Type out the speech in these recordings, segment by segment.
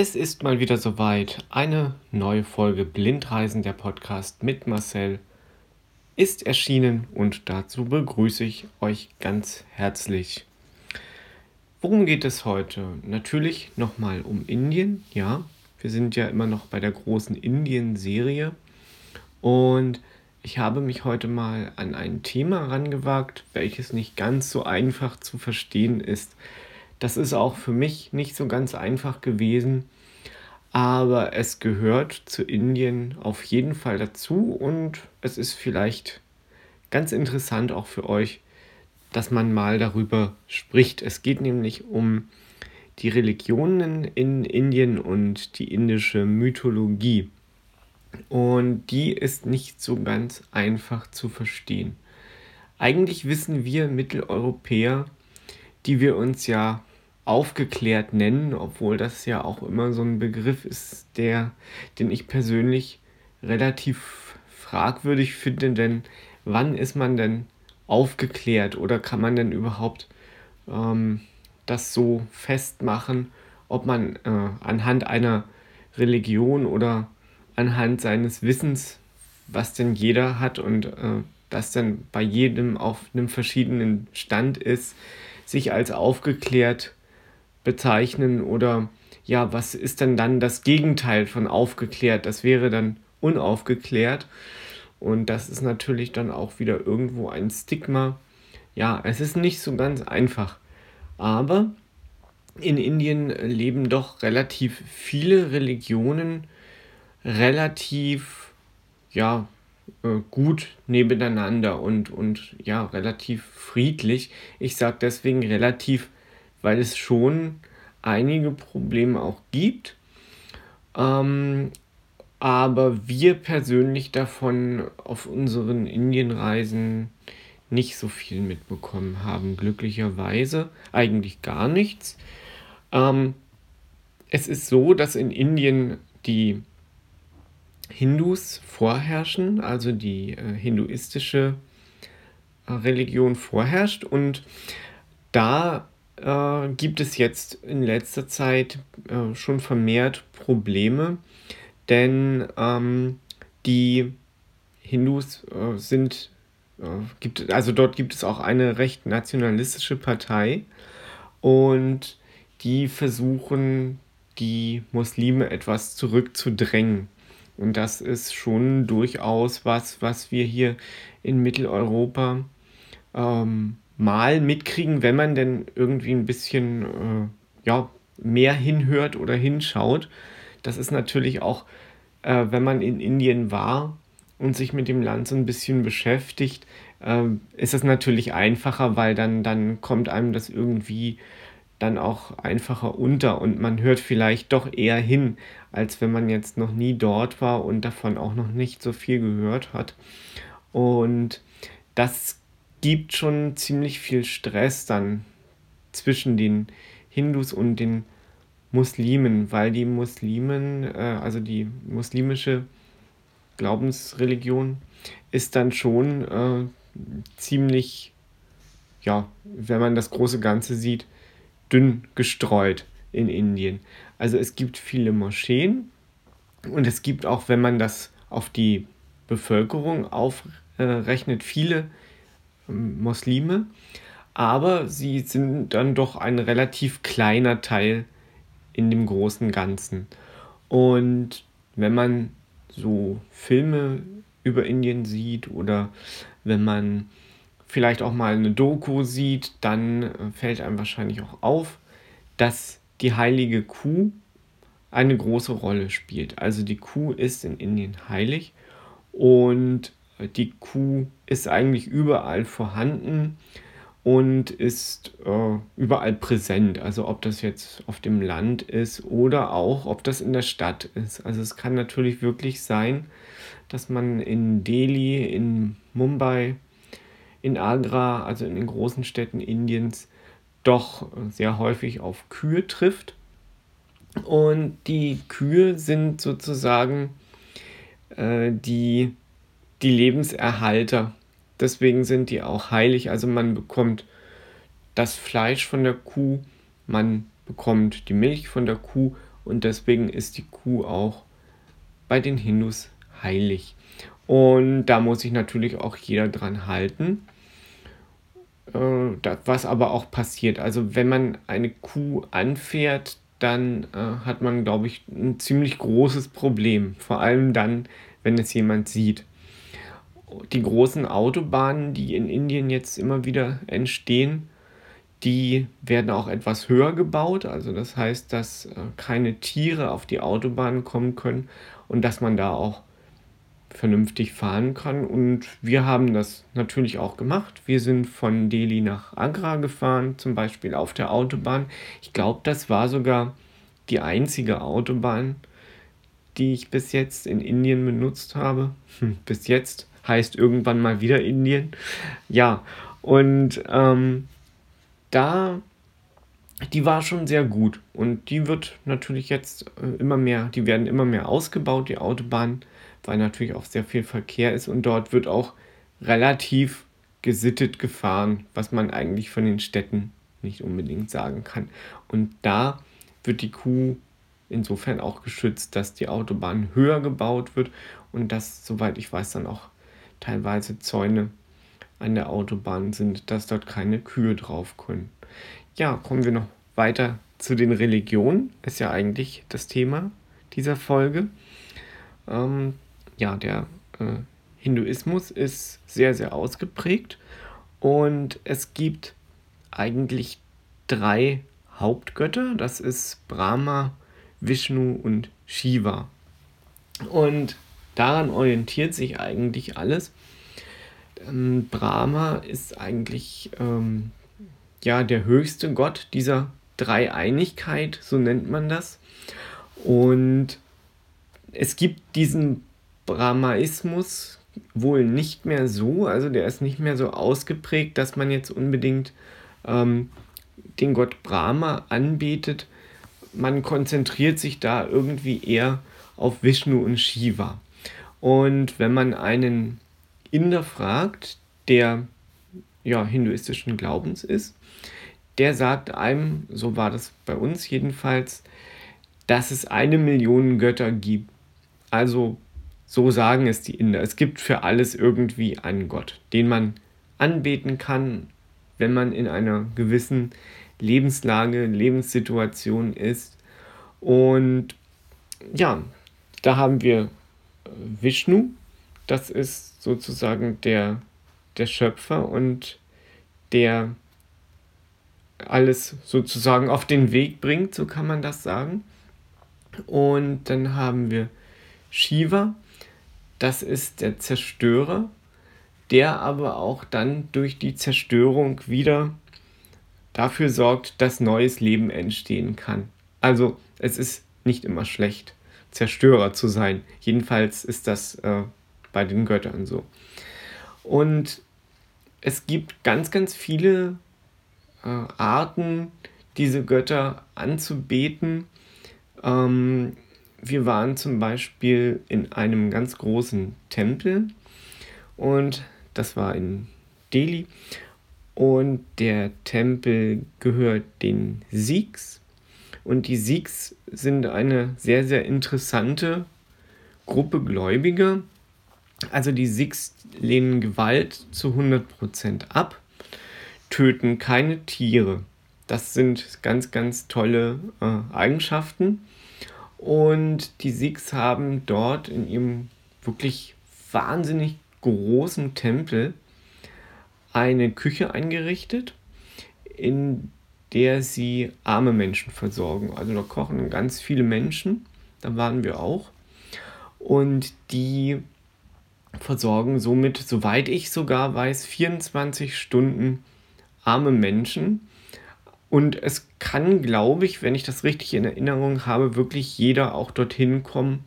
Es ist mal wieder soweit. Eine neue Folge Blindreisen der Podcast mit Marcel ist erschienen und dazu begrüße ich euch ganz herzlich. Worum geht es heute? Natürlich nochmal um Indien, ja. Wir sind ja immer noch bei der großen Indien-Serie und ich habe mich heute mal an ein Thema rangewagt, welches nicht ganz so einfach zu verstehen ist. Das ist auch für mich nicht so ganz einfach gewesen, aber es gehört zu Indien auf jeden Fall dazu und es ist vielleicht ganz interessant auch für euch, dass man mal darüber spricht. Es geht nämlich um die Religionen in Indien und die indische Mythologie. Und die ist nicht so ganz einfach zu verstehen. Eigentlich wissen wir Mitteleuropäer, die wir uns ja aufgeklärt nennen, obwohl das ja auch immer so ein Begriff ist, der, den ich persönlich relativ fragwürdig finde, denn wann ist man denn aufgeklärt oder kann man denn überhaupt ähm, das so festmachen, ob man äh, anhand einer Religion oder anhand seines Wissens, was denn jeder hat und äh, das dann bei jedem auf einem verschiedenen Stand ist, sich als aufgeklärt bezeichnen oder ja, was ist denn dann das Gegenteil von aufgeklärt? Das wäre dann unaufgeklärt. Und das ist natürlich dann auch wieder irgendwo ein Stigma. Ja, es ist nicht so ganz einfach. Aber in Indien leben doch relativ viele Religionen relativ, ja, äh, gut nebeneinander und, und ja, relativ friedlich. Ich sage deswegen relativ, weil es schon einige Probleme auch gibt. Ähm, aber wir persönlich davon auf unseren Indienreisen nicht so viel mitbekommen haben, glücklicherweise. Eigentlich gar nichts. Ähm, es ist so, dass in Indien die Hindus vorherrschen, also die äh, hinduistische äh, Religion vorherrscht und da äh, gibt es jetzt in letzter Zeit äh, schon vermehrt Probleme, denn ähm, die Hindus äh, sind, äh, gibt, also dort gibt es auch eine recht nationalistische Partei und die versuchen, die Muslime etwas zurückzudrängen. Und das ist schon durchaus was, was wir hier in Mitteleuropa ähm, mal mitkriegen, wenn man denn irgendwie ein bisschen äh, ja, mehr hinhört oder hinschaut. Das ist natürlich auch, äh, wenn man in Indien war und sich mit dem Land so ein bisschen beschäftigt, äh, ist es natürlich einfacher, weil dann, dann kommt einem das irgendwie dann auch einfacher unter und man hört vielleicht doch eher hin, als wenn man jetzt noch nie dort war und davon auch noch nicht so viel gehört hat. Und das gibt schon ziemlich viel Stress dann zwischen den Hindus und den Muslimen, weil die Muslimen, äh, also die muslimische Glaubensreligion, ist dann schon äh, ziemlich, ja, wenn man das große Ganze sieht, dünn gestreut in Indien. Also es gibt viele Moscheen und es gibt auch, wenn man das auf die Bevölkerung aufrechnet, viele Muslime, aber sie sind dann doch ein relativ kleiner Teil in dem großen Ganzen. Und wenn man so Filme über Indien sieht oder wenn man vielleicht auch mal eine Doku sieht, dann äh, fällt einem wahrscheinlich auch auf, dass die heilige Kuh eine große Rolle spielt. Also die Kuh ist in Indien heilig und die Kuh ist eigentlich überall vorhanden und ist äh, überall präsent. Also ob das jetzt auf dem Land ist oder auch ob das in der Stadt ist. Also es kann natürlich wirklich sein, dass man in Delhi, in Mumbai, in Agra, also in den großen Städten Indiens, doch sehr häufig auf Kühe trifft. Und die Kühe sind sozusagen äh, die, die Lebenserhalter Deswegen sind die auch heilig. Also man bekommt das Fleisch von der Kuh, man bekommt die Milch von der Kuh und deswegen ist die Kuh auch bei den Hindus heilig. Und da muss sich natürlich auch jeder dran halten. Äh, was aber auch passiert. Also wenn man eine Kuh anfährt, dann äh, hat man, glaube ich, ein ziemlich großes Problem. Vor allem dann, wenn es jemand sieht. Die großen Autobahnen, die in Indien jetzt immer wieder entstehen, die werden auch etwas höher gebaut. Also das heißt, dass äh, keine Tiere auf die Autobahn kommen können und dass man da auch vernünftig fahren kann. Und wir haben das natürlich auch gemacht. Wir sind von Delhi nach Agra gefahren, zum Beispiel auf der Autobahn. Ich glaube, das war sogar die einzige Autobahn, die ich bis jetzt in Indien benutzt habe. Hm, bis jetzt heißt irgendwann mal wieder Indien. Ja, und ähm, da, die war schon sehr gut. Und die wird natürlich jetzt äh, immer mehr, die werden immer mehr ausgebaut, die Autobahn weil natürlich auch sehr viel Verkehr ist und dort wird auch relativ gesittet gefahren, was man eigentlich von den Städten nicht unbedingt sagen kann. Und da wird die Kuh insofern auch geschützt, dass die Autobahn höher gebaut wird und dass, soweit ich weiß, dann auch teilweise Zäune an der Autobahn sind, dass dort keine Kühe drauf können. Ja, kommen wir noch weiter zu den Religionen. Ist ja eigentlich das Thema dieser Folge. Ähm, ja, der äh, Hinduismus ist sehr, sehr ausgeprägt und es gibt eigentlich drei Hauptgötter. Das ist Brahma, Vishnu und Shiva. Und daran orientiert sich eigentlich alles. Ähm, Brahma ist eigentlich ähm, ja der höchste Gott dieser Dreieinigkeit, so nennt man das. Und es gibt diesen Brahmaismus wohl nicht mehr so, also der ist nicht mehr so ausgeprägt, dass man jetzt unbedingt ähm, den Gott Brahma anbetet. Man konzentriert sich da irgendwie eher auf Vishnu und Shiva. Und wenn man einen Inder fragt, der ja hinduistischen Glaubens ist, der sagt einem, so war das bei uns jedenfalls, dass es eine Million Götter gibt. Also so sagen es die Inder. Es gibt für alles irgendwie einen Gott, den man anbeten kann, wenn man in einer gewissen Lebenslage, Lebenssituation ist. Und ja, da haben wir Vishnu, das ist sozusagen der, der Schöpfer und der alles sozusagen auf den Weg bringt, so kann man das sagen. Und dann haben wir Shiva, das ist der Zerstörer, der aber auch dann durch die Zerstörung wieder dafür sorgt, dass neues Leben entstehen kann. Also es ist nicht immer schlecht, Zerstörer zu sein. Jedenfalls ist das äh, bei den Göttern so. Und es gibt ganz, ganz viele äh, Arten, diese Götter anzubeten. Ähm, wir waren zum Beispiel in einem ganz großen Tempel und das war in Delhi. Und der Tempel gehört den Sikhs. Und die Sikhs sind eine sehr, sehr interessante Gruppe Gläubiger. Also die Sikhs lehnen Gewalt zu 100% ab, töten keine Tiere. Das sind ganz, ganz tolle äh, Eigenschaften. Und die Sikhs haben dort in ihrem wirklich wahnsinnig großen Tempel eine Küche eingerichtet, in der sie arme Menschen versorgen. Also da kochen ganz viele Menschen, da waren wir auch. Und die versorgen somit, soweit ich sogar weiß, 24 Stunden arme Menschen und es kann, glaube ich, wenn ich das richtig in Erinnerung habe, wirklich jeder auch dorthin kommen,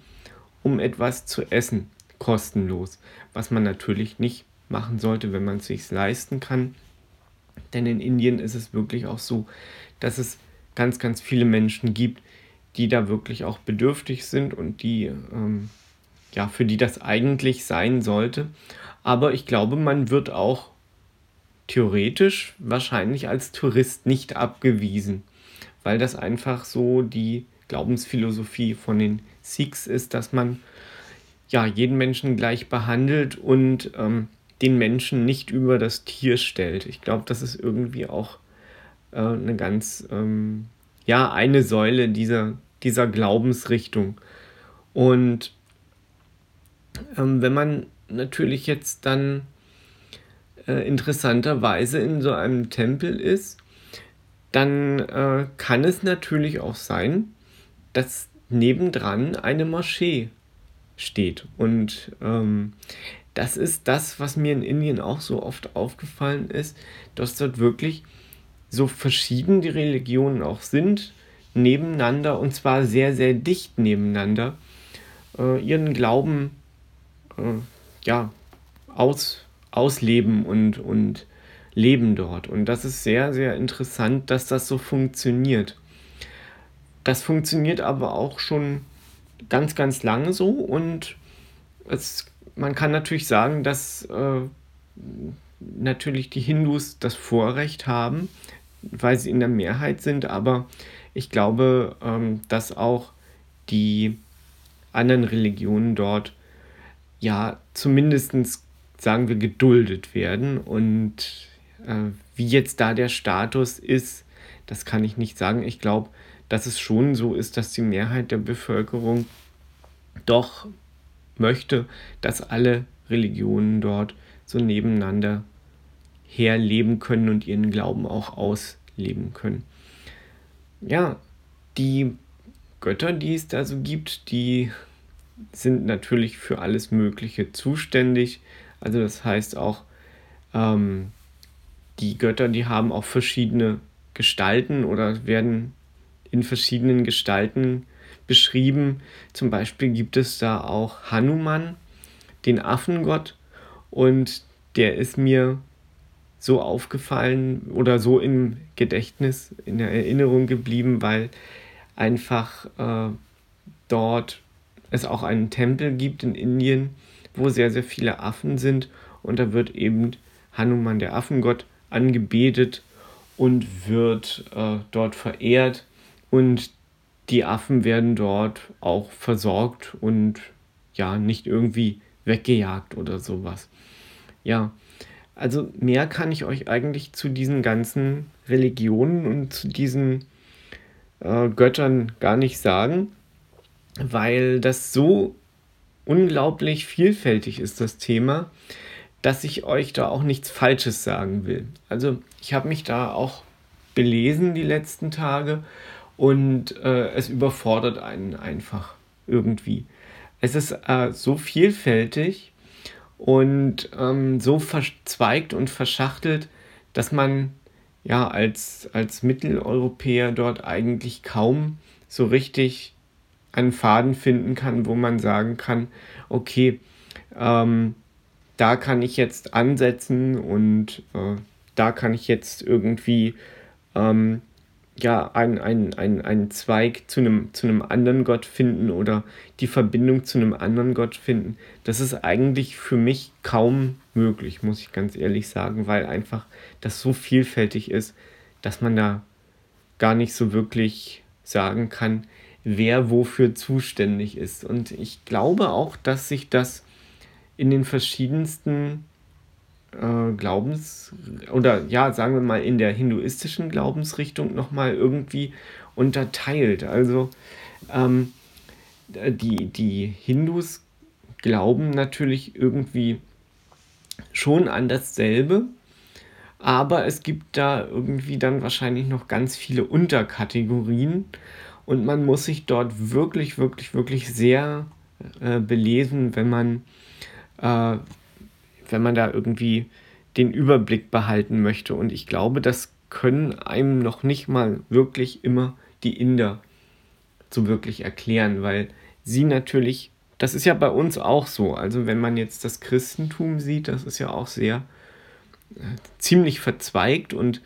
um etwas zu essen, kostenlos. Was man natürlich nicht machen sollte, wenn man es sich leisten kann. Denn in Indien ist es wirklich auch so, dass es ganz, ganz viele Menschen gibt, die da wirklich auch bedürftig sind und die, ähm, ja, für die das eigentlich sein sollte. Aber ich glaube, man wird auch theoretisch wahrscheinlich als Tourist nicht abgewiesen, weil das einfach so die Glaubensphilosophie von den Sikhs ist, dass man ja jeden Menschen gleich behandelt und ähm, den Menschen nicht über das Tier stellt. Ich glaube, das ist irgendwie auch äh, eine ganz, ähm, ja, eine Säule dieser, dieser Glaubensrichtung. Und ähm, wenn man natürlich jetzt dann äh, interessanterweise in so einem Tempel ist, dann äh, kann es natürlich auch sein, dass nebendran eine Moschee steht. Und ähm, das ist das, was mir in Indien auch so oft aufgefallen ist, dass dort wirklich so verschieden die Religionen auch sind, nebeneinander und zwar sehr, sehr dicht nebeneinander, äh, ihren Glauben äh, ja, aus, ausleben und, und leben dort. Und das ist sehr, sehr interessant, dass das so funktioniert. Das funktioniert aber auch schon ganz, ganz lange so und es, man kann natürlich sagen, dass äh, natürlich die Hindus das Vorrecht haben, weil sie in der Mehrheit sind, aber ich glaube, ähm, dass auch die anderen Religionen dort ja zumindest, sagen wir, geduldet werden und äh, wie jetzt da der Status ist, das kann ich nicht sagen. Ich glaube, dass es schon so ist, dass die Mehrheit der Bevölkerung doch möchte, dass alle Religionen dort so nebeneinander herleben können und ihren Glauben auch ausleben können. Ja, die Götter, die es da so gibt, die sind natürlich für alles Mögliche zuständig. Also das heißt auch, ähm, die Götter, die haben auch verschiedene Gestalten oder werden in verschiedenen Gestalten beschrieben. Zum Beispiel gibt es da auch Hanuman, den Affengott, und der ist mir so aufgefallen oder so im Gedächtnis, in der Erinnerung geblieben, weil einfach äh, dort es auch einen Tempel gibt in Indien, wo sehr, sehr viele Affen sind und da wird eben Hanuman, der Affengott, angebetet und wird äh, dort verehrt und die Affen werden dort auch versorgt und ja, nicht irgendwie weggejagt oder sowas. Ja, also mehr kann ich euch eigentlich zu diesen ganzen Religionen und zu diesen äh, Göttern gar nicht sagen, weil das so unglaublich vielfältig ist, das Thema dass ich euch da auch nichts Falsches sagen will. Also ich habe mich da auch belesen die letzten Tage und äh, es überfordert einen einfach irgendwie. Es ist äh, so vielfältig und ähm, so verzweigt und verschachtelt, dass man ja als, als Mitteleuropäer dort eigentlich kaum so richtig einen Faden finden kann, wo man sagen kann, okay, ähm, da kann ich jetzt ansetzen und äh, da kann ich jetzt irgendwie ähm, ja, einen ein, ein, ein Zweig zu einem, zu einem anderen Gott finden oder die Verbindung zu einem anderen Gott finden. Das ist eigentlich für mich kaum möglich, muss ich ganz ehrlich sagen, weil einfach das so vielfältig ist, dass man da gar nicht so wirklich sagen kann, wer wofür zuständig ist. Und ich glaube auch, dass sich das in den verschiedensten äh, Glaubens- oder ja, sagen wir mal in der hinduistischen Glaubensrichtung nochmal irgendwie unterteilt. Also ähm, die, die Hindus glauben natürlich irgendwie schon an dasselbe, aber es gibt da irgendwie dann wahrscheinlich noch ganz viele Unterkategorien und man muss sich dort wirklich, wirklich, wirklich sehr äh, belesen, wenn man äh, wenn man da irgendwie den Überblick behalten möchte. Und ich glaube, das können einem noch nicht mal wirklich immer die Inder so wirklich erklären, weil sie natürlich, das ist ja bei uns auch so. Also wenn man jetzt das Christentum sieht, das ist ja auch sehr äh, ziemlich verzweigt und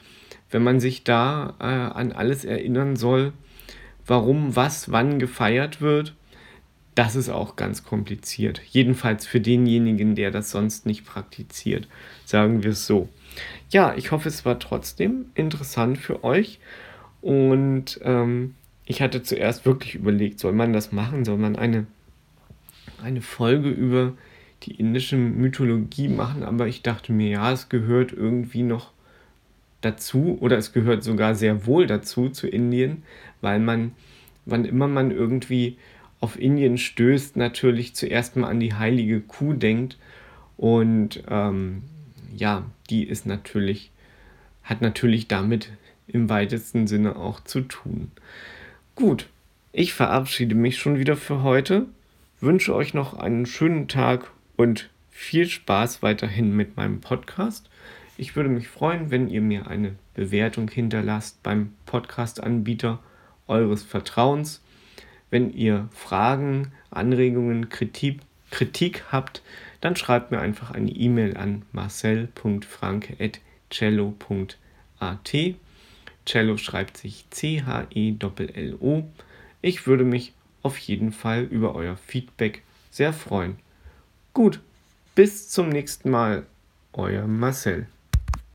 wenn man sich da äh, an alles erinnern soll, warum was wann gefeiert wird, das ist auch ganz kompliziert. Jedenfalls für denjenigen, der das sonst nicht praktiziert. Sagen wir es so. Ja, ich hoffe, es war trotzdem interessant für euch. Und ähm, ich hatte zuerst wirklich überlegt, soll man das machen? Soll man eine, eine Folge über die indische Mythologie machen? Aber ich dachte mir, ja, es gehört irgendwie noch dazu oder es gehört sogar sehr wohl dazu zu Indien, weil man, wann immer man irgendwie auf Indien stößt, natürlich zuerst mal an die heilige Kuh denkt und ähm, ja, die ist natürlich, hat natürlich damit im weitesten Sinne auch zu tun. Gut, ich verabschiede mich schon wieder für heute, wünsche euch noch einen schönen Tag und viel Spaß weiterhin mit meinem Podcast. Ich würde mich freuen, wenn ihr mir eine Bewertung hinterlasst beim Podcast-Anbieter eures Vertrauens. Wenn ihr Fragen, Anregungen, Kritik, Kritik habt, dann schreibt mir einfach eine E-Mail an marcel.franke.cello.at. Cello schreibt sich C-H-E-L-L-O. Ich würde mich auf jeden Fall über euer Feedback sehr freuen. Gut, bis zum nächsten Mal, euer Marcel.